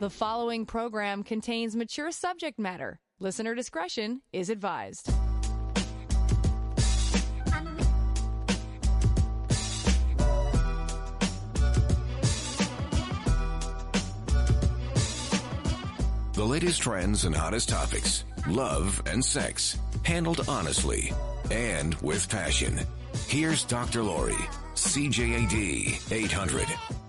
The following program contains mature subject matter. Listener discretion is advised. The latest trends and hottest topics, love and sex, handled honestly and with passion. Here's Dr. Lori, CJAD 800.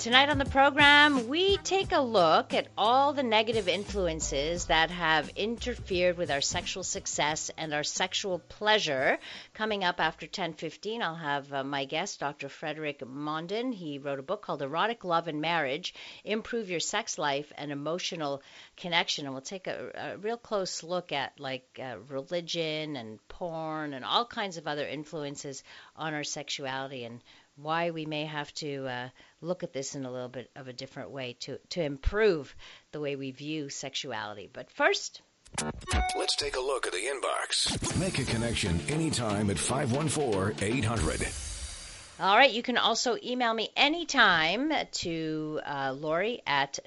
Tonight on the program, we take a look at all the negative influences that have interfered with our sexual success and our sexual pleasure. Coming up after 10:15, I'll have uh, my guest, Dr. Frederick Mondin. He wrote a book called Erotic Love and Marriage: Improve Your Sex Life and Emotional Connection, and we'll take a, a real close look at like uh, religion and porn and all kinds of other influences on our sexuality and why we may have to uh, look at this in a little bit of a different way to, to improve the way we view sexuality. But first, Let's take a look at the inbox. Make a connection anytime at 514 800. all right, you can also email me anytime to uh, Lori at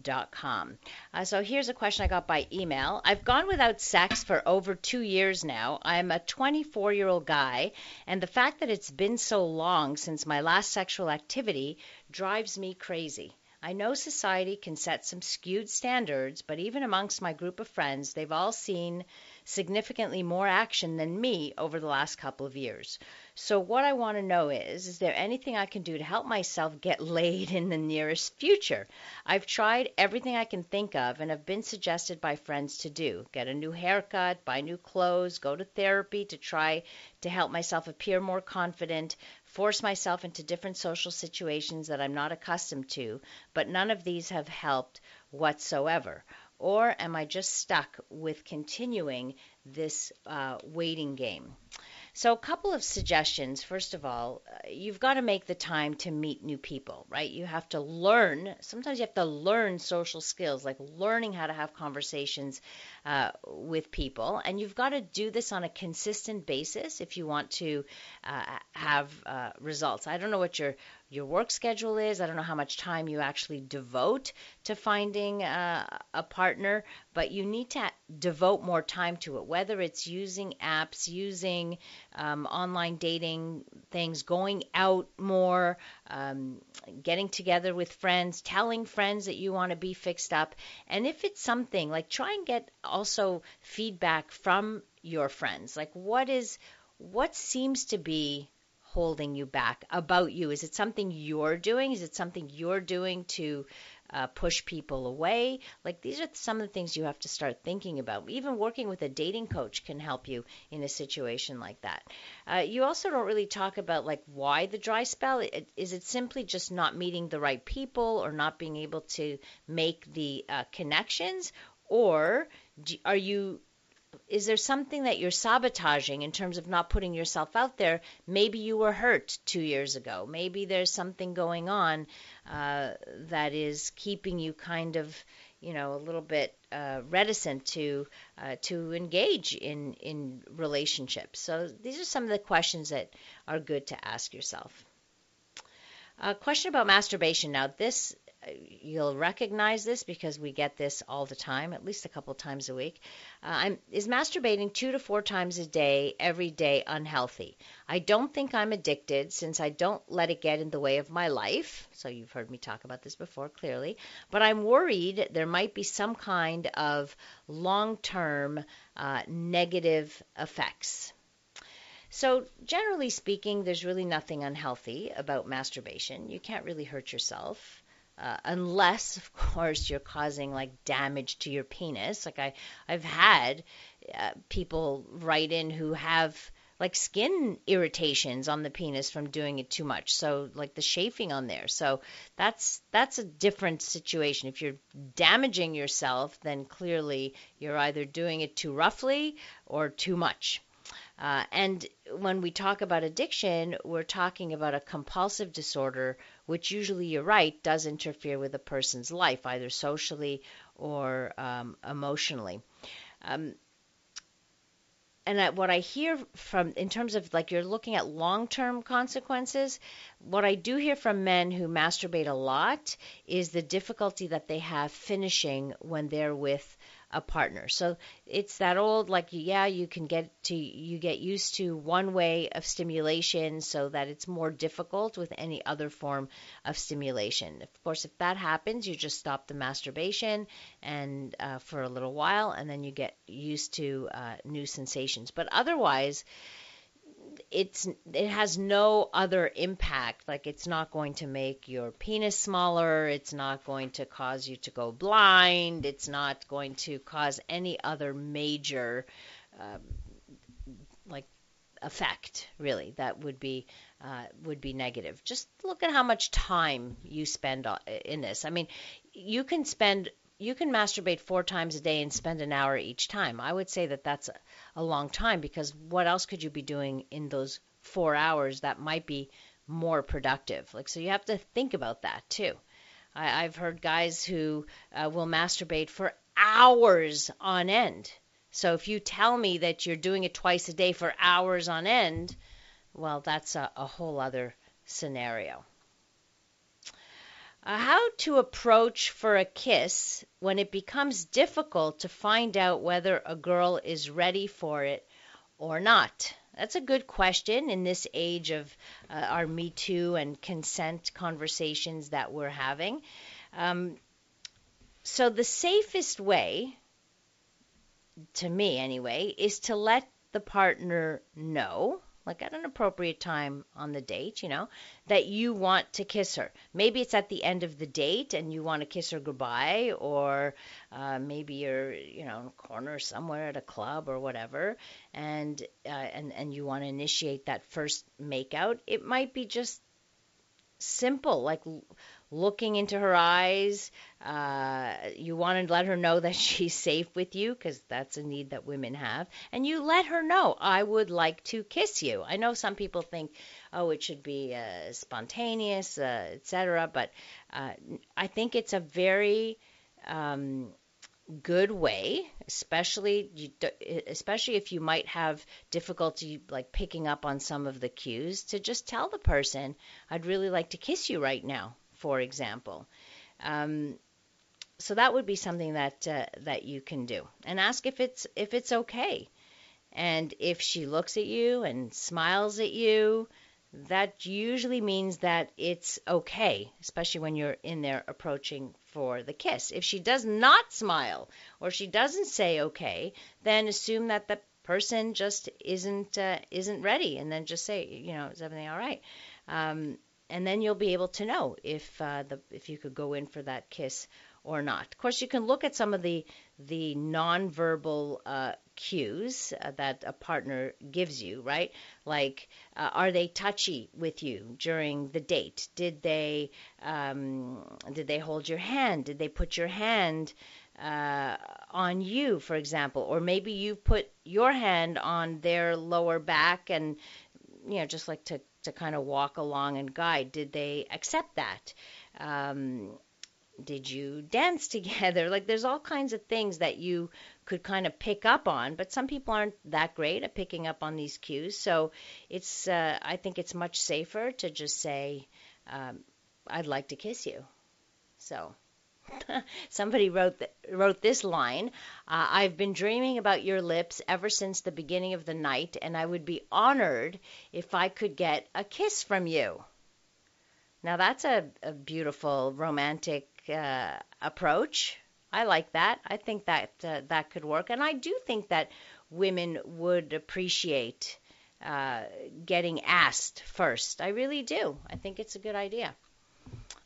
drlori.com. Uh, so here's a question I got by email. I've gone without sex for over two years now. I'm a 24 year old guy, and the fact that it's been so long since my last sexual activity drives me crazy. I know society can set some skewed standards, but even amongst my group of friends, they've all seen significantly more action than me over the last couple of years. So what I want to know is, is there anything I can do to help myself get laid in the nearest future? I've tried everything I can think of and have been suggested by friends to do. Get a new haircut, buy new clothes, go to therapy to try to help myself appear more confident, force myself into different social situations that I'm not accustomed to, but none of these have helped whatsoever. Or am I just stuck with continuing this uh, waiting game? So, a couple of suggestions. First of all, uh, you've got to make the time to meet new people, right? You have to learn. Sometimes you have to learn social skills, like learning how to have conversations uh, with people. And you've got to do this on a consistent basis if you want to uh, have uh, results. I don't know what your your work schedule is. I don't know how much time you actually devote to finding uh, a partner, but you need to devote more time to it, whether it's using apps, using um, online dating things, going out more, um, getting together with friends, telling friends that you want to be fixed up. And if it's something like try and get also feedback from your friends, like what is what seems to be holding you back about you? Is it something you're doing? Is it something you're doing to uh, push people away? Like these are some of the things you have to start thinking about. Even working with a dating coach can help you in a situation like that. Uh, you also don't really talk about like why the dry spell. Is it simply just not meeting the right people or not being able to make the uh, connections? Or are you is there something that you're sabotaging in terms of not putting yourself out there? Maybe you were hurt two years ago. Maybe there's something going on uh, that is keeping you kind of, you know, a little bit uh, reticent to uh, to engage in in relationships. So these are some of the questions that are good to ask yourself. A question about masturbation. Now, this you'll recognize this because we get this all the time, at least a couple times a week. Uh, I'm, is masturbating two to four times a day, every day, unhealthy? I don't think I'm addicted since I don't let it get in the way of my life. So you've heard me talk about this before, clearly. But I'm worried there might be some kind of long term uh, negative effects. So, generally speaking, there's really nothing unhealthy about masturbation. You can't really hurt yourself uh, unless of course you're causing like damage to your penis. Like i i've had uh, people write in who have like skin irritations on the penis from doing it too much. So like the chafing on there. So that's that's a different situation. If you're damaging yourself then clearly you're either doing it too roughly or too much. Uh, and when we talk about addiction, we're talking about a compulsive disorder, which usually, you're right, does interfere with a person's life, either socially or um, emotionally. Um, and I, what I hear from, in terms of like you're looking at long term consequences, what I do hear from men who masturbate a lot is the difficulty that they have finishing when they're with a partner. So it's that old like yeah, you can get to you get used to one way of stimulation so that it's more difficult with any other form of stimulation. Of course, if that happens, you just stop the masturbation and uh, for a little while, and then you get used to uh, new sensations. But otherwise, it's it has no other impact. Like it's not going to make your penis smaller. It's not going to cause you to go blind. It's not going to cause any other major um, like effect really that would be uh, would be negative. Just look at how much time you spend in this. I mean you can spend you can masturbate four times a day and spend an hour each time. I would say that that's a, a long time because what else could you be doing in those four hours that might be more productive? Like, so you have to think about that too. I, I've heard guys who uh, will masturbate for hours on end. So if you tell me that you're doing it twice a day for hours on end, well, that's a, a whole other scenario. Uh, how to approach for a kiss when it becomes difficult to find out whether a girl is ready for it or not. That's a good question in this age of uh, our Me Too and consent conversations that we're having. Um, so, the safest way, to me anyway, is to let the partner know like at an appropriate time on the date, you know, that you want to kiss her. Maybe it's at the end of the date and you want to kiss her goodbye, or uh, maybe you're, you know, in a corner somewhere at a club or whatever, and uh, and and you want to initiate that first makeout. It might be just simple, like looking into her eyes. Uh, you want to let her know that she's safe with you because that's a need that women have. And you let her know, I would like to kiss you. I know some people think, oh, it should be uh, spontaneous, uh, etc. But uh, I think it's a very um, good way, especially especially if you might have difficulty like picking up on some of the cues, to just tell the person, "I'd really like to kiss you right now." For example. Um, so that would be something that uh, that you can do, and ask if it's if it's okay. And if she looks at you and smiles at you, that usually means that it's okay, especially when you're in there approaching for the kiss. If she does not smile or she doesn't say okay, then assume that the person just isn't uh, isn't ready, and then just say, you know, is everything all right? Um, and then you'll be able to know if uh, the if you could go in for that kiss or not. Of course, you can look at some of the the nonverbal uh, cues uh, that a partner gives you, right? Like, uh, are they touchy with you during the date? Did they um, did they hold your hand? Did they put your hand uh, on you, for example, or maybe you put your hand on their lower back and you know just like to to kind of walk along and guide. Did they accept that? Um, did you dance together? Like, there's all kinds of things that you could kind of pick up on, but some people aren't that great at picking up on these cues. So it's, uh, I think it's much safer to just say, um, I'd like to kiss you. So Somebody wrote th- wrote this line. Uh, I've been dreaming about your lips ever since the beginning of the night, and I would be honored if I could get a kiss from you. Now that's a, a beautiful romantic uh, approach. I like that. I think that uh, that could work, and I do think that women would appreciate uh, getting asked first. I really do. I think it's a good idea.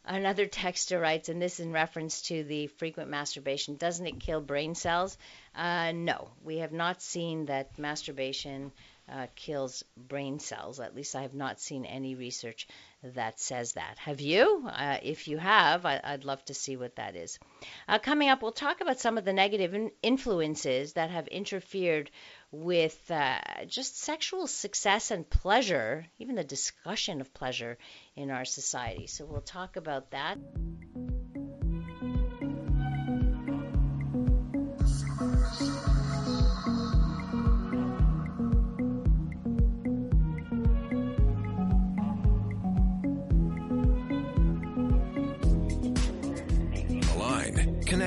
Another texter writes, and this in reference to the frequent masturbation, doesn't it kill brain cells? Uh, no, we have not seen that masturbation uh, kills brain cells. At least I have not seen any research that says that. Have you? Uh, if you have, I, would love to see what that is. Uh, coming up, we'll talk about some of the negative in- influences that have interfered with uh, just sexual success and pleasure, even the discussion of pleasure in our society. So we'll talk about that.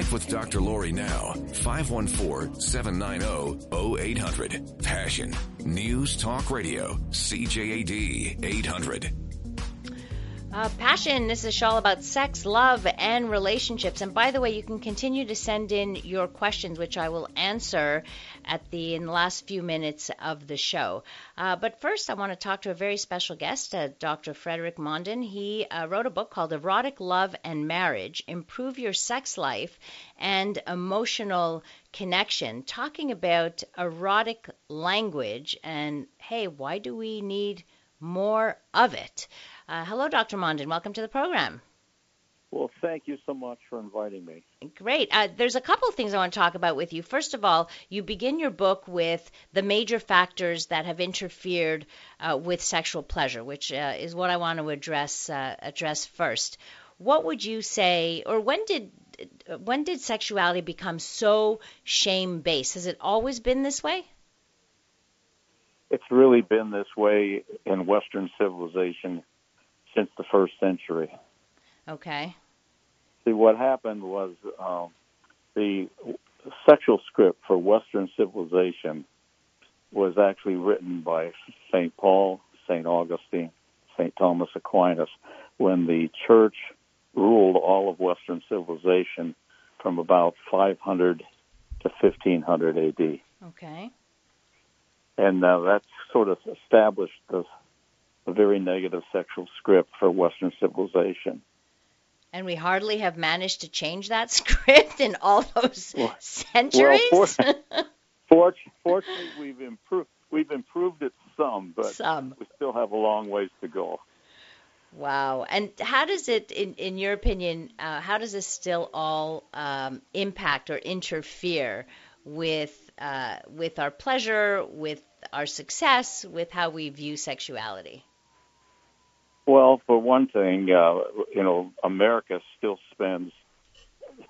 Connect with Dr. Lori now. 514-790-0800. Passion. News Talk Radio. CJAD 800. Uh, passion. This is show about sex, love, and relationships. And by the way, you can continue to send in your questions, which I will answer at the in the last few minutes of the show. Uh, but first, I want to talk to a very special guest, uh, Dr. Frederick Mondin. He uh, wrote a book called Erotic Love and Marriage: Improve Your Sex Life and Emotional Connection, talking about erotic language and hey, why do we need more of it? Uh, hello, Dr. Mondin. Welcome to the program. Well, thank you so much for inviting me. Great. Uh, there's a couple of things I want to talk about with you. First of all, you begin your book with the major factors that have interfered uh, with sexual pleasure, which uh, is what I want to address uh, address first. What would you say, or when did when did sexuality become so shame based? Has it always been this way? It's really been this way in Western civilization since the first century. Okay. See, what happened was um, the sexual script for Western civilization was actually written by St. Paul, St. Augustine, St. Thomas Aquinas, when the church ruled all of Western civilization from about 500 to 1500 AD. Okay. And uh, that sort of established the a very negative sexual script for Western civilization. And we hardly have managed to change that script in all those well, centuries. Well, for, fortunately, we've improved. We've improved it some, but some. we still have a long ways to go. Wow. And how does it, in, in your opinion, uh, how does this still all um, impact or interfere with uh, with our pleasure, with our success, with how we view sexuality? Well, for one thing, uh, you know, America still spends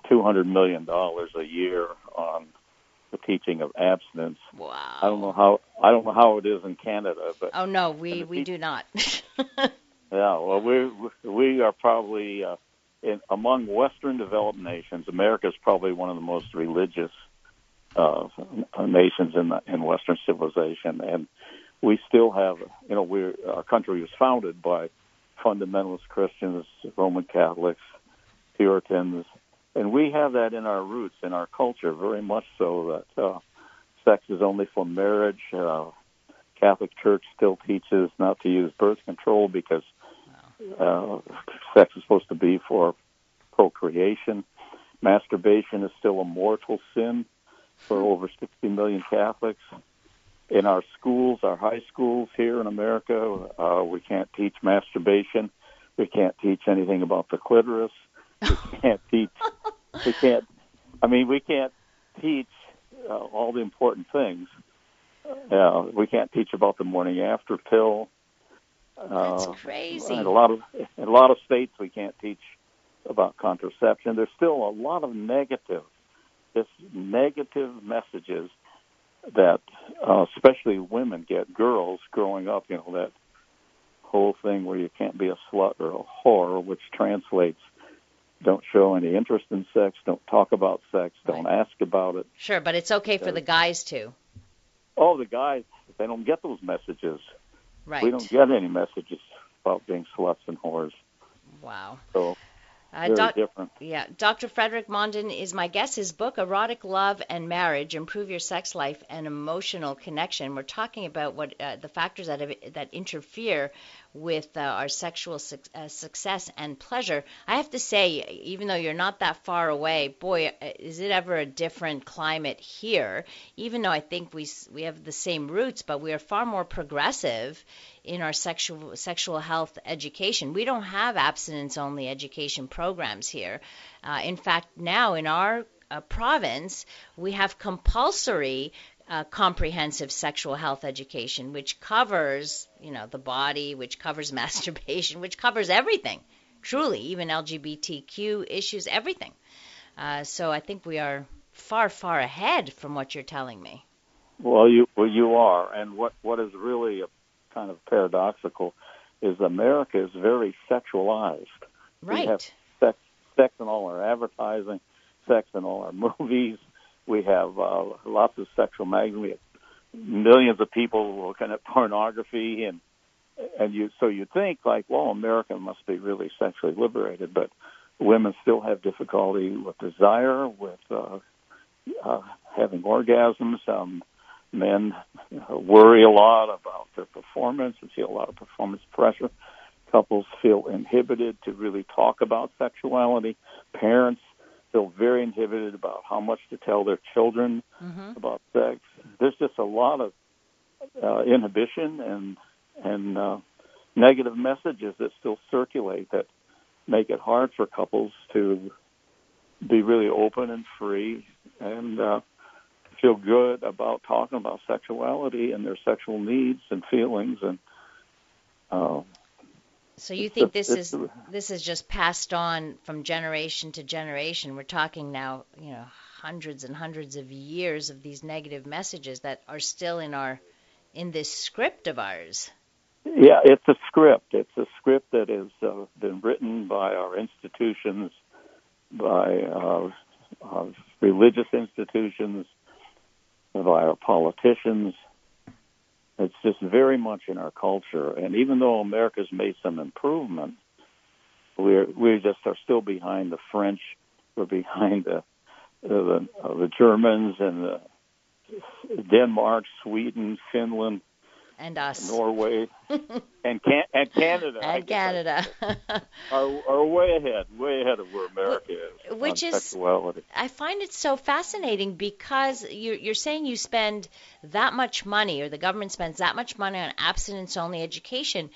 two hundred million dollars a year on the teaching of abstinence. Wow. I don't know how I don't know how it is in Canada, but oh no, we we do not. yeah, well, we we are probably uh, in among Western developed nations. America is probably one of the most religious uh, nations in the, in Western civilization, and we still have, you know, we our country was founded by fundamentalist Christians, Roman Catholics, Puritans, and we have that in our roots, in our culture, very much so that uh, sex is only for marriage. Uh, Catholic Church still teaches not to use birth control because uh, sex is supposed to be for procreation. Masturbation is still a mortal sin for over 60 million Catholics in our schools, our high schools here in America, uh, we can't teach masturbation. We can't teach anything about the clitoris. We can't teach. We can't. I mean, we can't teach uh, all the important things. Uh, we can't teach about the morning after pill. That's uh, crazy. In a lot of in a lot of states, we can't teach about contraception. There's still a lot of negative, just negative messages that uh, especially women get girls growing up, you know, that whole thing where you can't be a slut or a whore, which translates don't show any interest in sex, don't talk about sex, don't right. ask about it. Sure, but it's okay for the guys too. Oh, the guys, they don't get those messages. Right. We don't get any messages about being sluts and whores. Wow. So uh, Very doc- different. Yeah, Dr. Frederick Mondin is my guest. His book, Erotic Love and Marriage: Improve Your Sex Life and Emotional Connection. We're talking about what uh, the factors that have, that interfere with uh, our sexual su- uh, success and pleasure. I have to say, even though you're not that far away, boy, uh, is it ever a different climate here. Even though I think we we have the same roots, but we are far more progressive in our sexual sexual health education. We don't have abstinence only education programs here. Uh, in fact, now in our uh, province, we have compulsory uh, comprehensive sexual health education, which covers, you know, the body, which covers masturbation, which covers everything, truly, even LGBTQ issues, everything. Uh, so I think we are far, far ahead from what you're telling me. Well, you well you are, and what what is really a kind of paradoxical is America is very sexualized. Right. We have sex, sex in all our advertising. sex in all our movies. We have uh, lots of sexual magazines. We have millions of people looking at pornography, and and you so you think like, well, America must be really sexually liberated, but women still have difficulty with desire, with uh, uh, having orgasms. Um, men worry a lot about their performance and feel a lot of performance pressure. Couples feel inhibited to really talk about sexuality. Parents feel very inhibited about how much to tell their children mm-hmm. about sex. There's just a lot of uh, inhibition and and uh, negative messages that still circulate that make it hard for couples to be really open and free and uh, feel good about talking about sexuality and their sexual needs and feelings and uh, so you think this is this is just passed on from generation to generation we're talking now you know hundreds and hundreds of years of these negative messages that are still in our in this script of ours yeah it's a script it's a script that has uh, been written by our institutions by uh, uh, religious institutions by our politicians. It's just very much in our culture. And even though America's made some improvement, we're we just are still behind the French. We're behind the the, the Germans and the Denmark, Sweden, Finland, and us, Norway, and can and Canada, and Canada are, are way ahead, way ahead of where America is. Which is, sexuality. I find it so fascinating because you're you're saying you spend that much money, or the government spends that much money on abstinence-only education.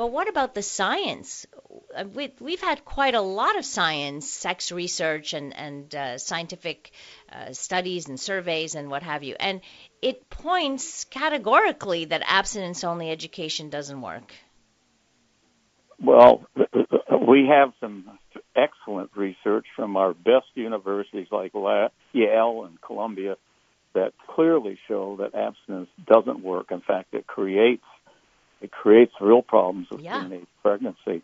But what about the science? Uh, we, we've had quite a lot of science, sex research, and and uh, scientific uh, studies and surveys and what have you, and it points categorically that abstinence-only education doesn't work. Well, we have some excellent research from our best universities like Yale and Columbia that clearly show that abstinence doesn't work. In fact, it creates it creates real problems with yeah. teenage pregnancy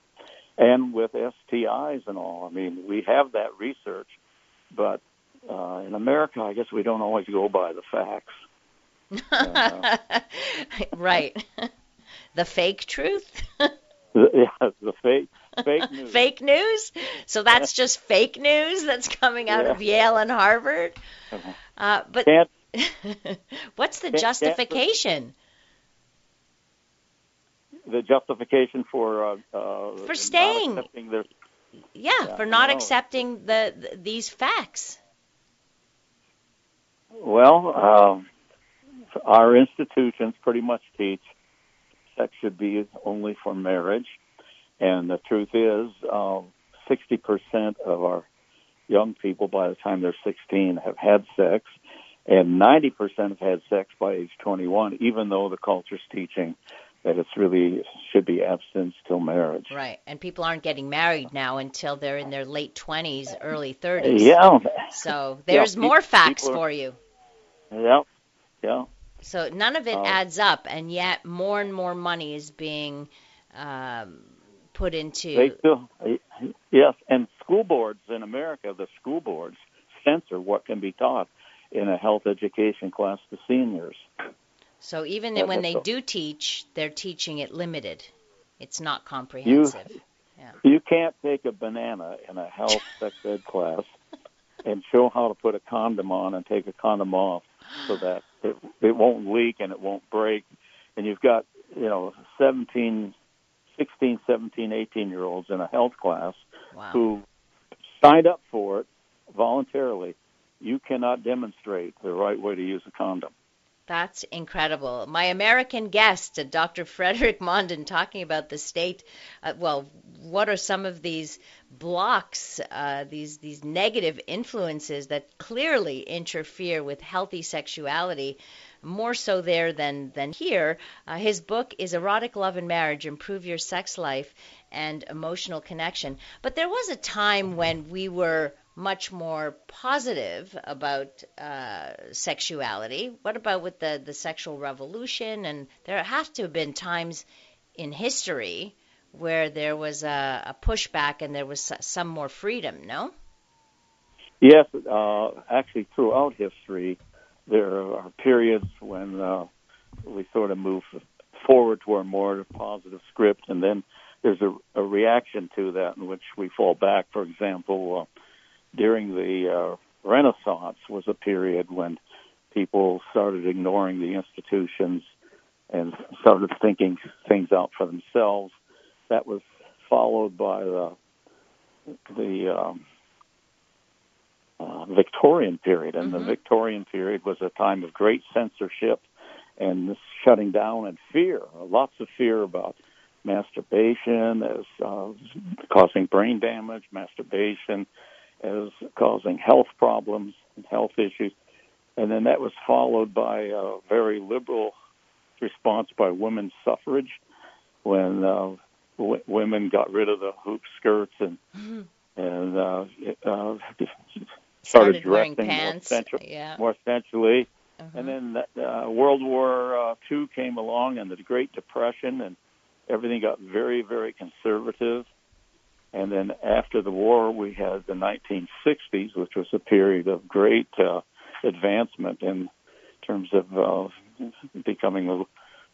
and with STIs and all. I mean, we have that research, but uh, in America, I guess we don't always go by the facts. Uh, right. the fake truth? yeah, the fake fake news. fake news? So that's just fake news that's coming out yeah. of Yale and Harvard? Uh-huh. Uh, but what's the justification? The justification for uh, uh, for staying. Their, yeah, yeah, for not accepting the, the, these facts. Well, um, our institutions pretty much teach sex should be only for marriage, and the truth is, um, sixty percent of our young people by the time they're 16 have had sex, and 90% have had sex by age 21, even though the culture's teaching that it's really should be abstinence till marriage. Right, and people aren't getting married now until they're in their late twenties, early thirties. Yeah. So there's yeah, more facts are, for you. Yeah, yeah. So none of it um, adds up, and yet more and more money is being um, put into. They still, yes, and school boards in America, the school boards censor what can be taught in a health education class to seniors. So even when they do teach, they're teaching it limited. It's not comprehensive. You, yeah. you can't take a banana in a health sex ed class and show how to put a condom on and take a condom off so that it, it won't leak and it won't break. And you've got, you know, 17, 16, 17, 18 year olds in a health class wow. who signed up for it voluntarily. You cannot demonstrate the right way to use a condom. That's incredible. My American guest, Dr. Frederick Mondin, talking about the state. Uh, well, what are some of these blocks, uh, these these negative influences that clearly interfere with healthy sexuality? More so there than than here. Uh, his book is Erotic Love and Marriage: Improve Your Sex Life and Emotional Connection. But there was a time when we were much more positive about uh, sexuality. What about with the, the sexual revolution? And there have to have been times in history where there was a, a pushback and there was some more freedom, no? Yes, uh, actually, throughout history, there are periods when uh, we sort of move forward to a more positive script, and then there's a, a reaction to that in which we fall back. For example, uh, during the uh, Renaissance was a period when people started ignoring the institutions and started thinking things out for themselves. That was followed by the the um, uh, Victorian period, and mm-hmm. the Victorian period was a time of great censorship and shutting down and fear. Lots of fear about masturbation as uh, causing brain damage, masturbation as causing health problems and health issues. And then that was followed by a very liberal response by women's suffrage when uh, w- women got rid of the hoop skirts and mm-hmm. and uh, uh, started, started dressing more, sensual, yeah. more sensually. Uh-huh. And then uh, World War uh, II came along, and the Great Depression, and everything got very, very conservative. And then after the war, we had the 1960s, which was a period of great uh, advancement in terms of uh, becoming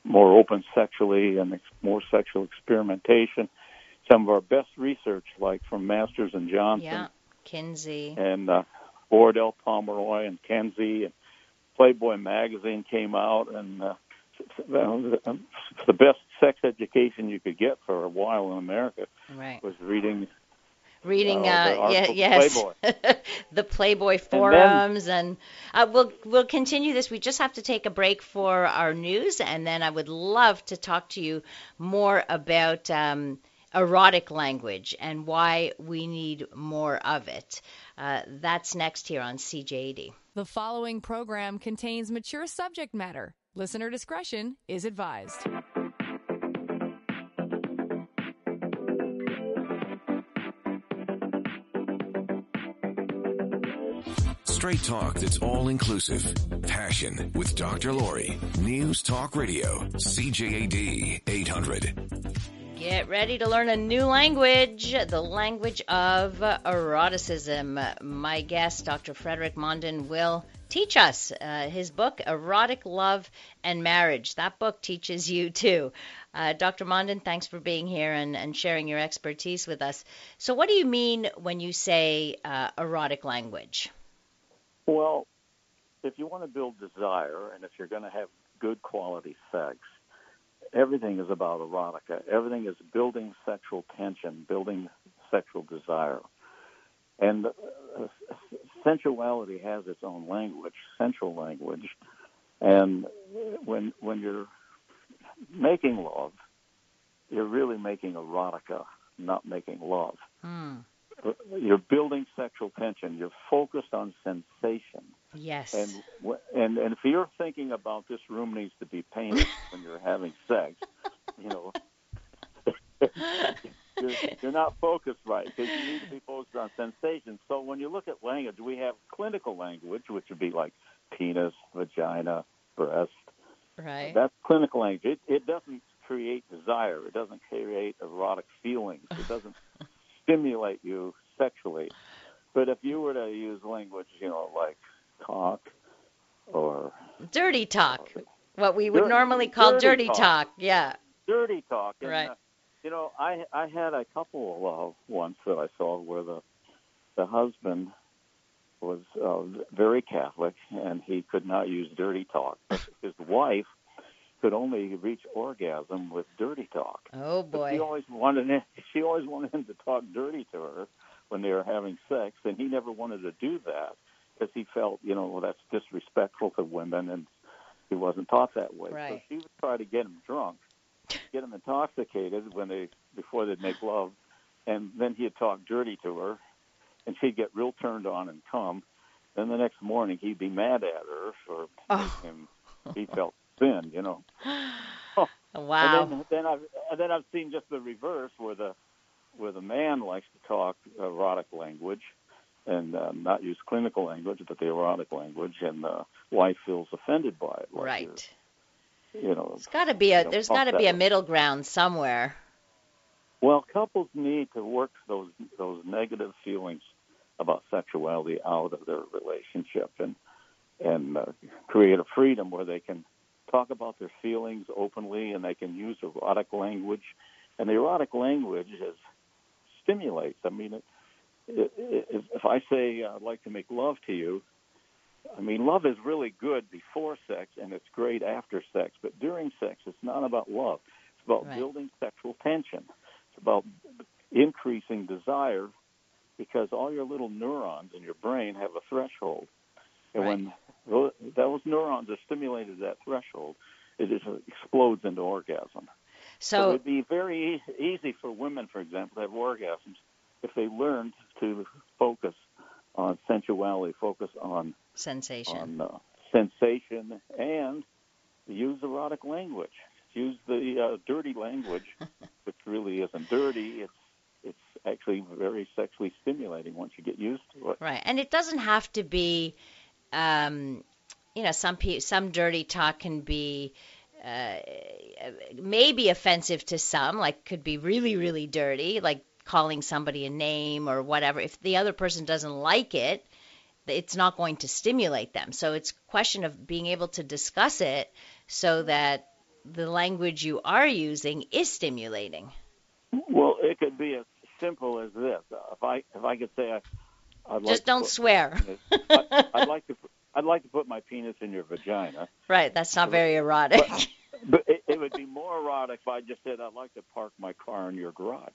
more open sexually and more sexual experimentation. Some of our best research, like from Masters and Johnson, yeah, Kinsey, and uh, Wardell Pomeroy and Kinsey, and Playboy magazine came out, and uh, the best sex education you could get for a while in America right. was reading reading uh, uh yeah, yes Playboy. the Playboy forums and, then, and uh, we'll we'll continue this we just have to take a break for our news and then I would love to talk to you more about um, erotic language and why we need more of it uh, that's next here on CJAD the following program contains mature subject matter listener discretion is advised Straight talk that's all inclusive. Passion with Dr. Lori. News Talk Radio. CJAD 800. Get ready to learn a new language, the language of eroticism. My guest, Dr. Frederick Mondin, will teach us uh, his book, Erotic Love and Marriage. That book teaches you too. Uh, Dr. Mondin, thanks for being here and, and sharing your expertise with us. So, what do you mean when you say uh, erotic language? Well, if you want to build desire and if you're going to have good quality sex, everything is about erotica. Everything is building sexual tension, building sexual desire. And uh, sensuality has its own language, sensual language. And when when you're making love, you're really making erotica, not making love. Hmm you're building sexual tension. You're focused on sensation. Yes. And and and if you're thinking about this room needs to be painted when you're having sex, you know, you're, you're not focused right because you need to be focused on sensation. So when you look at language, we have clinical language, which would be like penis, vagina, breast. Right. That's clinical language. It, it doesn't create desire. It doesn't create erotic feelings. It doesn't stimulate you sexually. But if you were to use language, you know, like talk or dirty talk, what we would dirty, normally call dirty, dirty talk. talk. yeah, dirty talk. And, right. Uh, you know, I I had a couple uh, once that I saw where the the husband was uh, very Catholic and he could not use dirty talk, but his wife could only reach orgasm with dirty talk. Oh boy! But she always wanted him, she always wanted him to talk dirty to her when they were having sex, and he never wanted to do that because he felt, you know, well, that's disrespectful to women, and he wasn't taught that way. Right. So she would try to get him drunk, get him intoxicated when they before they'd make love, and then he'd talk dirty to her, and she'd get real turned on and come. Then the next morning he'd be mad at her for oh. him. He felt sin, you know. Oh. Wow. And then, then I've and then I've seen just the reverse, where the where the man likes to talk erotic language and uh, not use clinical language, but the erotic language, and the wife feels offended by it. Like right. You know, there's got to be a there's got to be a middle ground somewhere. Well, couples need to work those those negative feelings about sexuality out of their relationship and and uh, create a freedom where they can talk about their feelings openly and they can use erotic language. And the erotic language is stimulates. I mean, it, it, if I say I'd like to make love to you, I mean, love is really good before sex and it's great after sex. But during sex, it's not about love. It's about Right. building sexual tension. It's about increasing desire because all your little neurons in your brain have a threshold. And when those neurons are stimulated at that threshold, it just explodes into orgasm. So So it'd be very e- easy for women, for example, to have orgasms if they learned to focus on sensuality, focus on sensation. on uh, sensation, and use erotic language. Use the uh, dirty language, which really isn't dirty. It's it's actually very sexually stimulating once you get used to it. Right, and it doesn't have to be, um, you know, some pe- some dirty talk can be uh, maybe offensive to some, like could be really really dirty, like calling somebody a name or whatever. If the other person doesn't like it, it's not going to stimulate them. So it's a question of being able to discuss it so that the language you are using is stimulating. Well, it could be as simple as this. If I if I could say I, I'd like Just to don't put- swear. I, I'd like to I'd like to put my penis in your vagina. Right, that's not very erotic. But it would be more erotic if I just said I'd like to park my car in your garage.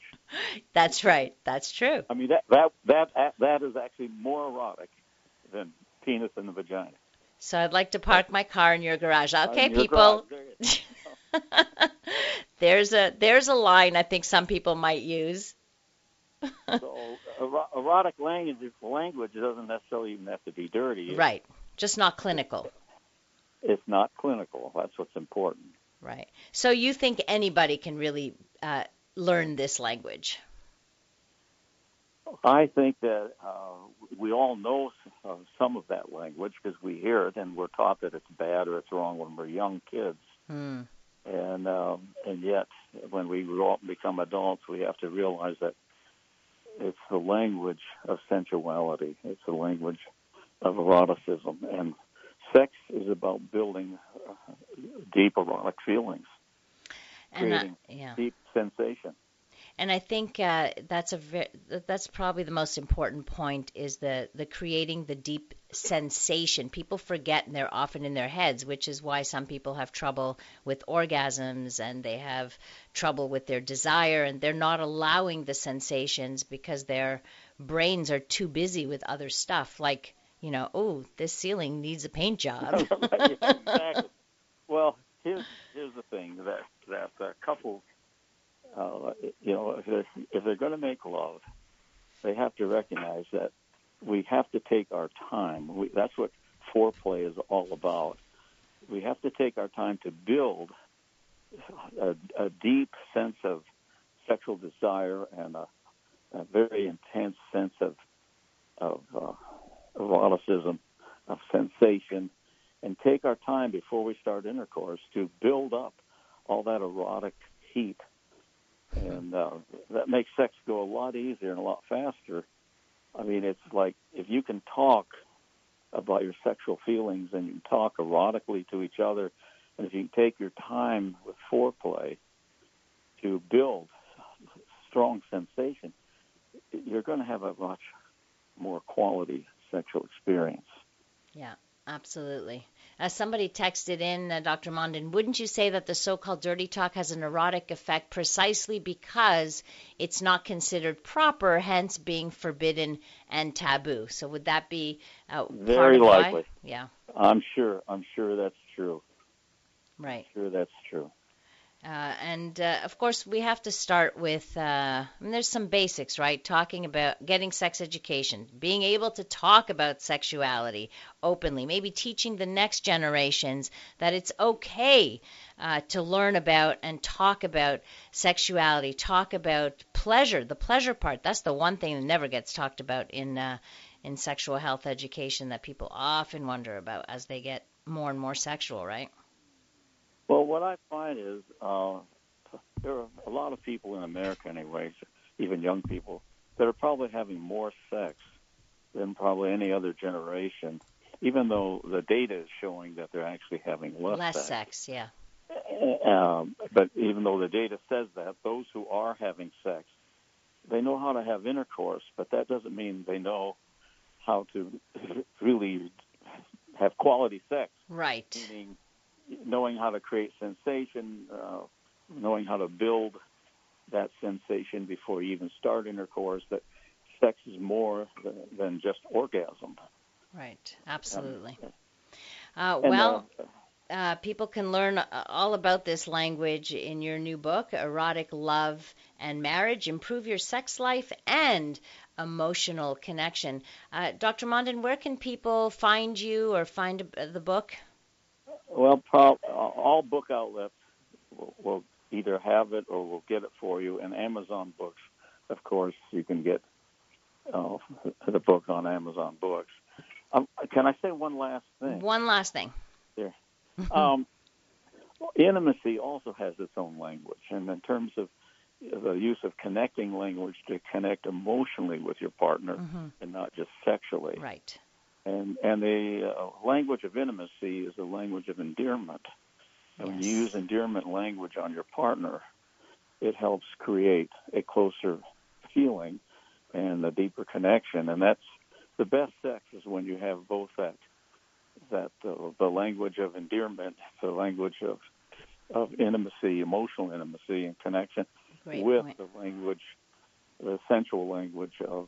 that's right. That's true. I mean that that that that is actually more erotic than penis in the vagina. So I'd like to park my car in your garage. Okay, your people. garage. There's a there's a line I think some people might use. So erotic language language doesn't necessarily even have to be dirty. Right. Just not clinical. It's not clinical. That's what's important. Right. So you think anybody can really uh, learn this language? I think that uh, we all know uh, some of that language because we hear it and we're taught that it's bad or it's wrong when we're young kids. Hmm. And um, and yet, when we grow up and become adults, we have to realize that it's the language of sensuality. It's the language of eroticism, and sex is about building uh, deep erotic feelings, And uh, creating yeah. deep sensation. And I think uh, that's a ve- that's probably the most important point is the the creating the deep sensation. People forget and they're often in their heads, which is why some people have trouble with orgasms and they have trouble with their desire and they're not allowing the sensations because their brains are too busy with other stuff like you know, oh, this ceiling needs a paint job. Exactly. Well, here's here's the thing that that uh, couples, uh, you know, if they're, if they're going to make love, they have to recognize that we have to take our time. We, that's what foreplay is all about. We have to take our time to build a, a deep sense of sexual desire and a, a very intense sense of of uh, eroticism, of sensation, and take our time before we start intercourse to build up all that erotic heat. And uh, that makes sex go a lot easier and a lot faster. I mean, it's like if you can talk about your sexual feelings and you can talk erotically to each other, and if you can take your time with foreplay to build strong sensation, you're going to have a much more quality sexual experience. Yeah, absolutely. As somebody texted in, uh, Dr. Mondin, wouldn't you say that the so called dirty talk has an erotic effect precisely because it's not considered proper, hence being forbidden and taboo? So would that be uh, Very why? likely. Yeah, I'm sure. I'm sure that's true. right. Sure, that's true. Uh, and uh, of course, we have to start with. Uh, I mean, there's some basics, right? Talking about getting sex education, being able to talk about sexuality openly, maybe teaching the next generations that it's okay uh, to learn about and talk about sexuality, talk about pleasure, the pleasure part. That's the one thing that never gets talked about in uh, in sexual health education that people often wonder about as they get more and more sexual, right? Well, what I find is uh, there are a lot of people in America, anyways, even young people, that are probably having more sex than probably any other generation, even though the data is showing that they're actually having less, Less sex. sex, yeah. Um, but even though the data says that, those who are having sex, they know how to have intercourse, but that doesn't mean they know how to really have quality sex. Right. Meaning knowing how to create sensation, uh, knowing how to build that sensation before you even start intercourse. That sex is more than, than just orgasm. Right. Absolutely. Um, Uh, and, well, uh, uh, people can learn uh, all about this language in your new book, Erotic Love and Marriage Improve Your Sex Life and Emotional Connection. Uh, Dr. Mondin, where can people find you or find uh, the book? Well, prob- all book outlets will, will either have it or will get it for you. And Amazon Books, of course, you can get uh, the book on Amazon Books. Um, can I say one last thing? One last thing. There. um, intimacy also has its own language, and in terms of the use of connecting language to connect emotionally with your partner Mhm. and not just sexually. Right. And and the uh, language of intimacy is a language of endearment. And when you use endearment language on your partner, it helps create a closer feeling and a deeper connection. And that's the best sex is when you have both that that uh, the language of endearment, the language of of intimacy, emotional intimacy and connection, Great with point. the language, the sensual language of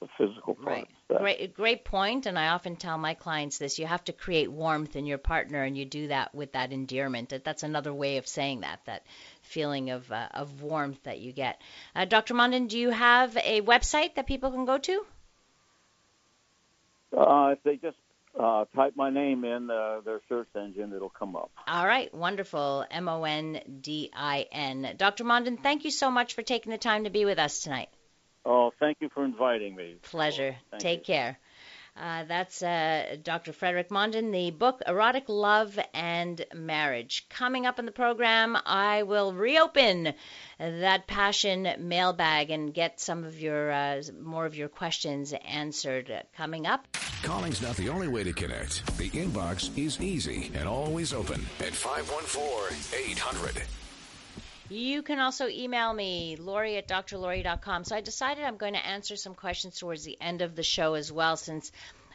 the physical part. Right. Great, great point. And I often tell my clients this: you have to create warmth in your partner, and you do that with that endearment. That- That's another way of saying that. That feeling of uh, of warmth that you get. Uh, Dr. Mondin, do you have a website that people can go to? Uh, if they just uh, type my name in uh, their search engine, it'll come up. All right, wonderful. M O N D I N. Dr. Mondin, thank you so much for taking the time to be with us tonight. Oh, thank you for inviting me. Pleasure. Thank Take you. care. Uh, that's uh, Dr. Frederick Mondin, the book Erotic Love and Marriage. Coming up in the program, I will reopen that passion mailbag and get some of your uh, more of your questions answered. Coming up, Calling's not the only way to connect. The inbox is easy and always open at 514 800. You can also email me, Laurie at drlaurie.com. So I decided I'm going to answer some questions towards the end of the show as well, since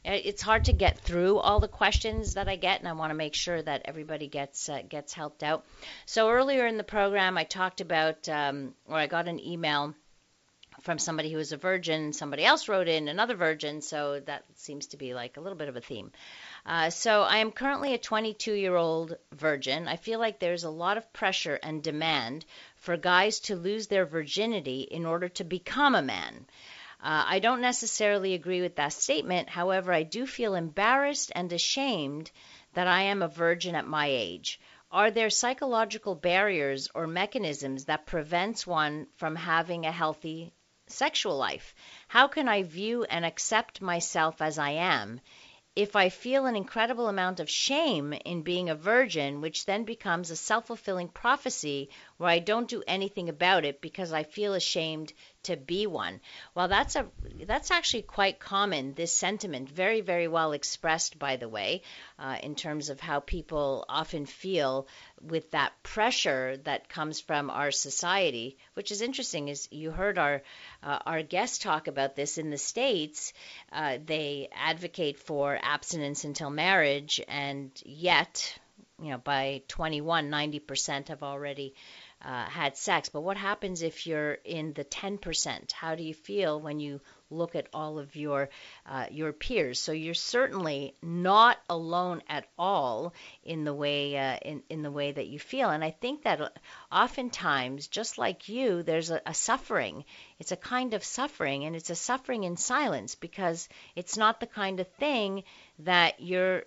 uh, it's hard to get through all the questions that I get, and I want to make sure that everybody gets uh, gets helped out. So earlier in the program, I talked about, um, or I got an email from somebody who was a virgin. Somebody else wrote in another virgin, so that seems to be like a little bit of a theme. Uh, so I am currently a 22 year old virgin. I feel like there's a lot of pressure and demand for guys to lose their virginity in order to become a man. Uh, I don't necessarily agree with that statement. However, I do feel embarrassed and ashamed that I am a virgin at my age. Are there psychological barriers or mechanisms that prevents one from having a healthy sexual life? How can I view and accept myself as I am if I feel an incredible amount of shame in being a virgin, which then becomes a self fulfilling prophecy where I don't do anything about it because I feel ashamed to be one. Well, that's a that's actually quite common. This sentiment, very very well expressed, by the way, uh, in terms of how people often feel with that pressure that comes from our society. Which is interesting, is you heard our uh, our guest talk about this in the states. Uh, they advocate for abstinence until marriage, and yet, you know, by 21, 90% have already uh, had sex. But what happens if you're in the 10%? How do you feel when you look at all of your uh, your peers? So you're certainly not alone at all in the way uh, in in the way that you feel. And I think that uh, oftentimes, just like you, there's a, a suffering. It's a kind of suffering, and it's a suffering in silence because it's not the kind of thing that you're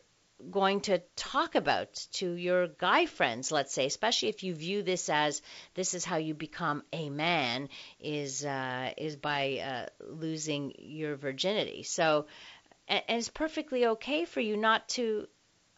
going to talk about to your guy friends, let's say, especially if you view this as this is how you become a man, is uh, is by uh, losing your virginity. So, and, it's perfectly okay for you not to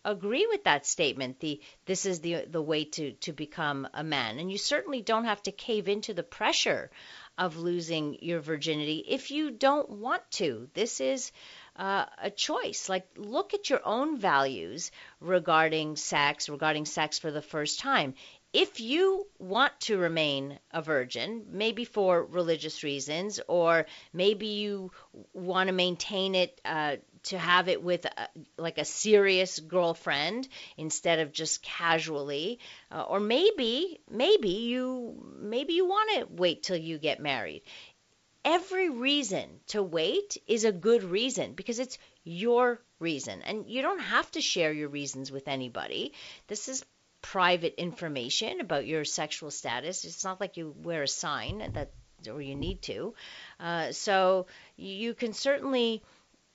agree with that statement. The this is the the way to to become a man, and you certainly don't have to cave into the pressure of losing your virginity if you don't want to. This is uh, a choice. Like, look at your own values regarding sex, regarding sex for the first time. If you want to remain a virgin, maybe for religious reasons, or maybe you want to maintain it uh, to have it with a, like a serious girlfriend instead of just casually uh, or maybe maybe you maybe you want to wait till you get married every reason to wait is a good reason because it's your reason. And you don't have to share your reasons with anybody. This is private information about your sexual status. It's not like you wear a sign that or you need to. Uh, so you can certainly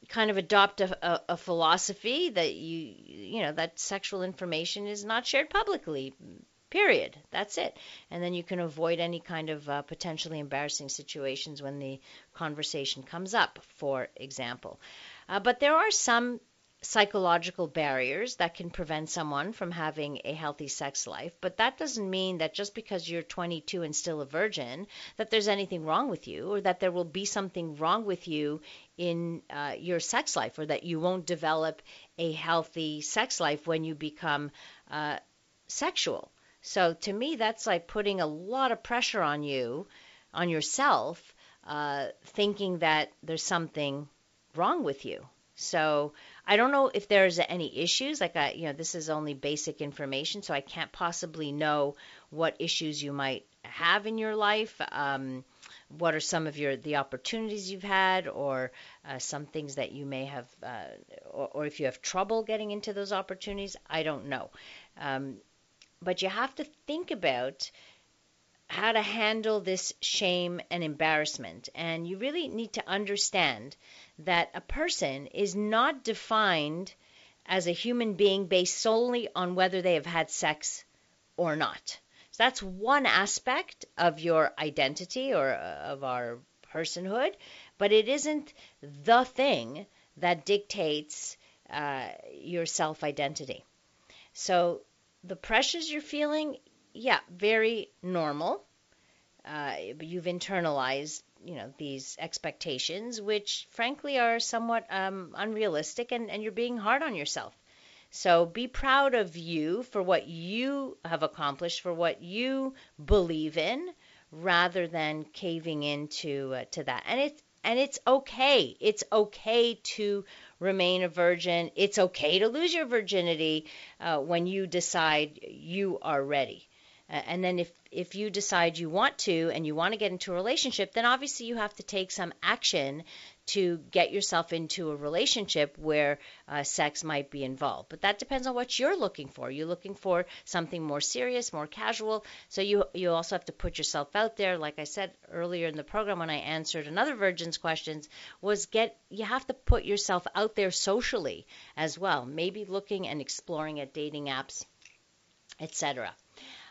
kind of adopt a, a, a, philosophy that you you know that sexual information is not shared publicly period. That's it. And then you can avoid any kind of uh, potentially embarrassing situations when the conversation comes up for example. Uh, but there are some psychological barriers that can prevent someone from having a healthy sex life but that doesn't mean that just because you're 22 and still a virgin that there's anything wrong with you or that there will be something wrong with you in uh, your sex life or that you won't develop a healthy sex life when you become uh, sexual so to me that's like putting a lot of pressure on you on yourself uh, thinking that there's something wrong with you so I don't know if there's any issues. Like I, you know, this is only basic information, so I can't possibly know what issues you might have in your life. Um, what are some of your the opportunities you've had, or uh, some things that you may have, uh, or, or, if you have trouble getting into those opportunities. I don't know, um, but you have to think about how to handle this shame and embarrassment. And you really need to understand that a person is not defined as a human being based solely on whether they have had sex or not. So that's one aspect of your identity or uh, of our personhood, but it isn't the thing that dictates uh, your self identity. So the pressures you're feeling, yeah, very normal. Uh, you've internalized, you know, these expectations, which frankly are somewhat um, unrealistic, and, and you're being hard on yourself. So be proud of you for what you have accomplished, for what you believe in, rather than caving into uh, to that. And it's and it's okay. It's okay to remain a virgin. It's okay to lose your virginity uh, when you decide you are ready. Uh, and then if if you decide you want to and you want to get into a relationship, then obviously you have to take some action to get yourself into a relationship where uh, sex might be involved. But that depends on what you're looking for. You're looking for something more serious, more casual. So you you also have to put yourself out there. Like I said earlier in the program when I answered another virgin's questions, was get you have to put yourself out there socially as well. Maybe looking and exploring at dating apps, etc.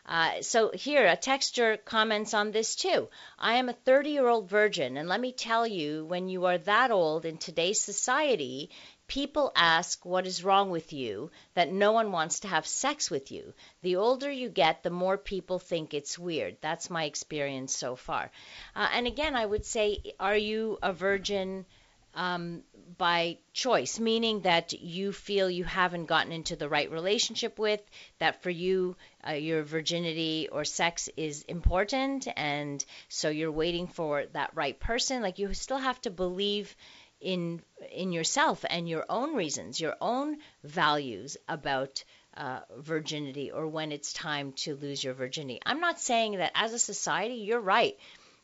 Uh, so here, a texture comments on this too. I am a 30 year old virgin, and let me tell you, when you are that old in today's society, people ask what is wrong with you, that no one wants to have sex with you. The older you get, the more people think it's weird. That's my experience so far. Uh, and again, I would say, are you a virgin? Um, by choice, meaning that you feel you haven't gotten into the right relationship with, that for you, uh, your virginity or sex is important, and so you're waiting for that right person. Like you still have to believe in in yourself and your own reasons, your own values about uh, virginity or when it's time to lose your virginity. I'm not saying that as a society, you're right.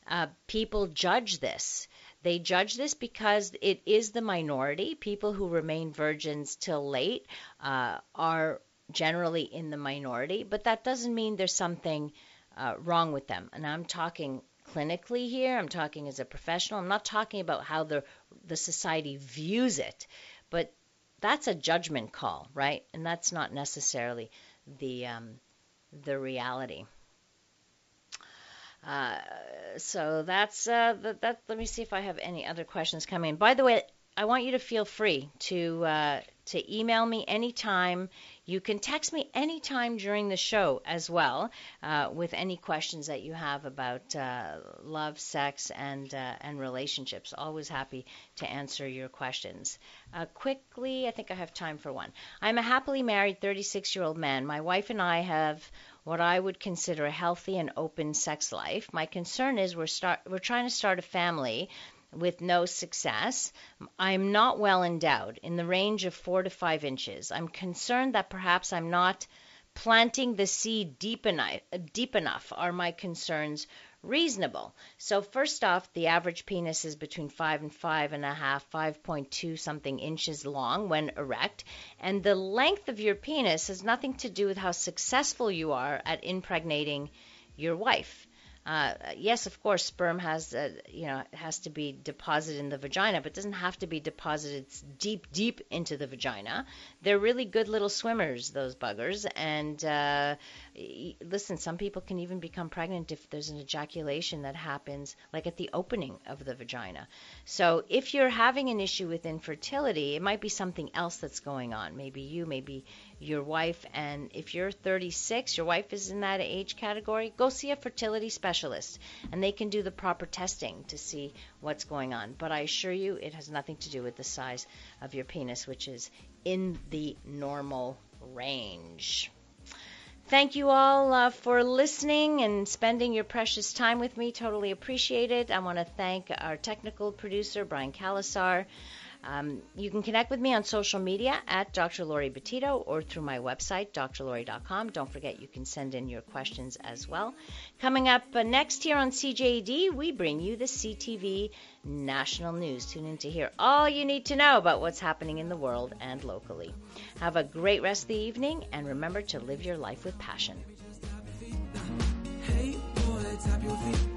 Uh, people judge this they judge this because it is the minority. People who remain virgins till late uh, are generally in the minority, but that doesn't mean there's something uh, wrong with them. And I'm talking clinically here. I'm talking as a professional. I'm not talking about how the the society views it, but that's a judgment call, right? And that's not necessarily the um, the reality. Uh, so that's uh, that, that. Let me see if I have any other questions coming. By the way, I want you to feel free to uh, to email me anytime. You can text me anytime during the show as well uh, with any questions that you have about uh, love, sex, and uh, and relationships. Always happy to answer your questions. Uh, quickly, I think I have time for one. I'm a happily married 36 year old man. My wife and I have what I would consider a healthy and open sex life. My concern is we're start we're trying to start a family with no success. I'm not well endowed, in the range of four to five inches. I'm concerned that perhaps I'm not planting the seed deep enough. Deep enough are my concerns reasonable. So first off, the average penis is between five and five and a half, five point two something inches long when erect, and the length of your penis has nothing to do with how successful you are at impregnating your wife. Uh, yes, of course, sperm has, uh, you know, has to be deposited in the vagina, but doesn't have to be deposited deep, deep into the vagina. They're really good little swimmers, those buggers. And uh, listen, some people can even become pregnant if there's an ejaculation that happens, like at the opening of the vagina. So if you're having an issue with infertility, it might be something else that's going on. Maybe you, maybe your wife. And if you're 36, your wife is in that age category, go see a fertility specialist and they can do the proper testing to see what's going on. But I assure you, it has nothing to do with the size of your penis, which is in the normal range. Thank you all uh, for listening and spending your precious time with me. Totally appreciate it. I want to thank our technical producer, Brian Calasar. Um, you can connect with me on social media at Dr. Laurie Betito or through my website, drlaurie.com. Don't forget you can send in your questions as well. Coming up uh, next here on CJAD, we bring you the CTV National News. Tune in to hear all you need to know about what's happening in the world and locally. Have a great rest of the evening and remember to live your life with passion. Hey boy,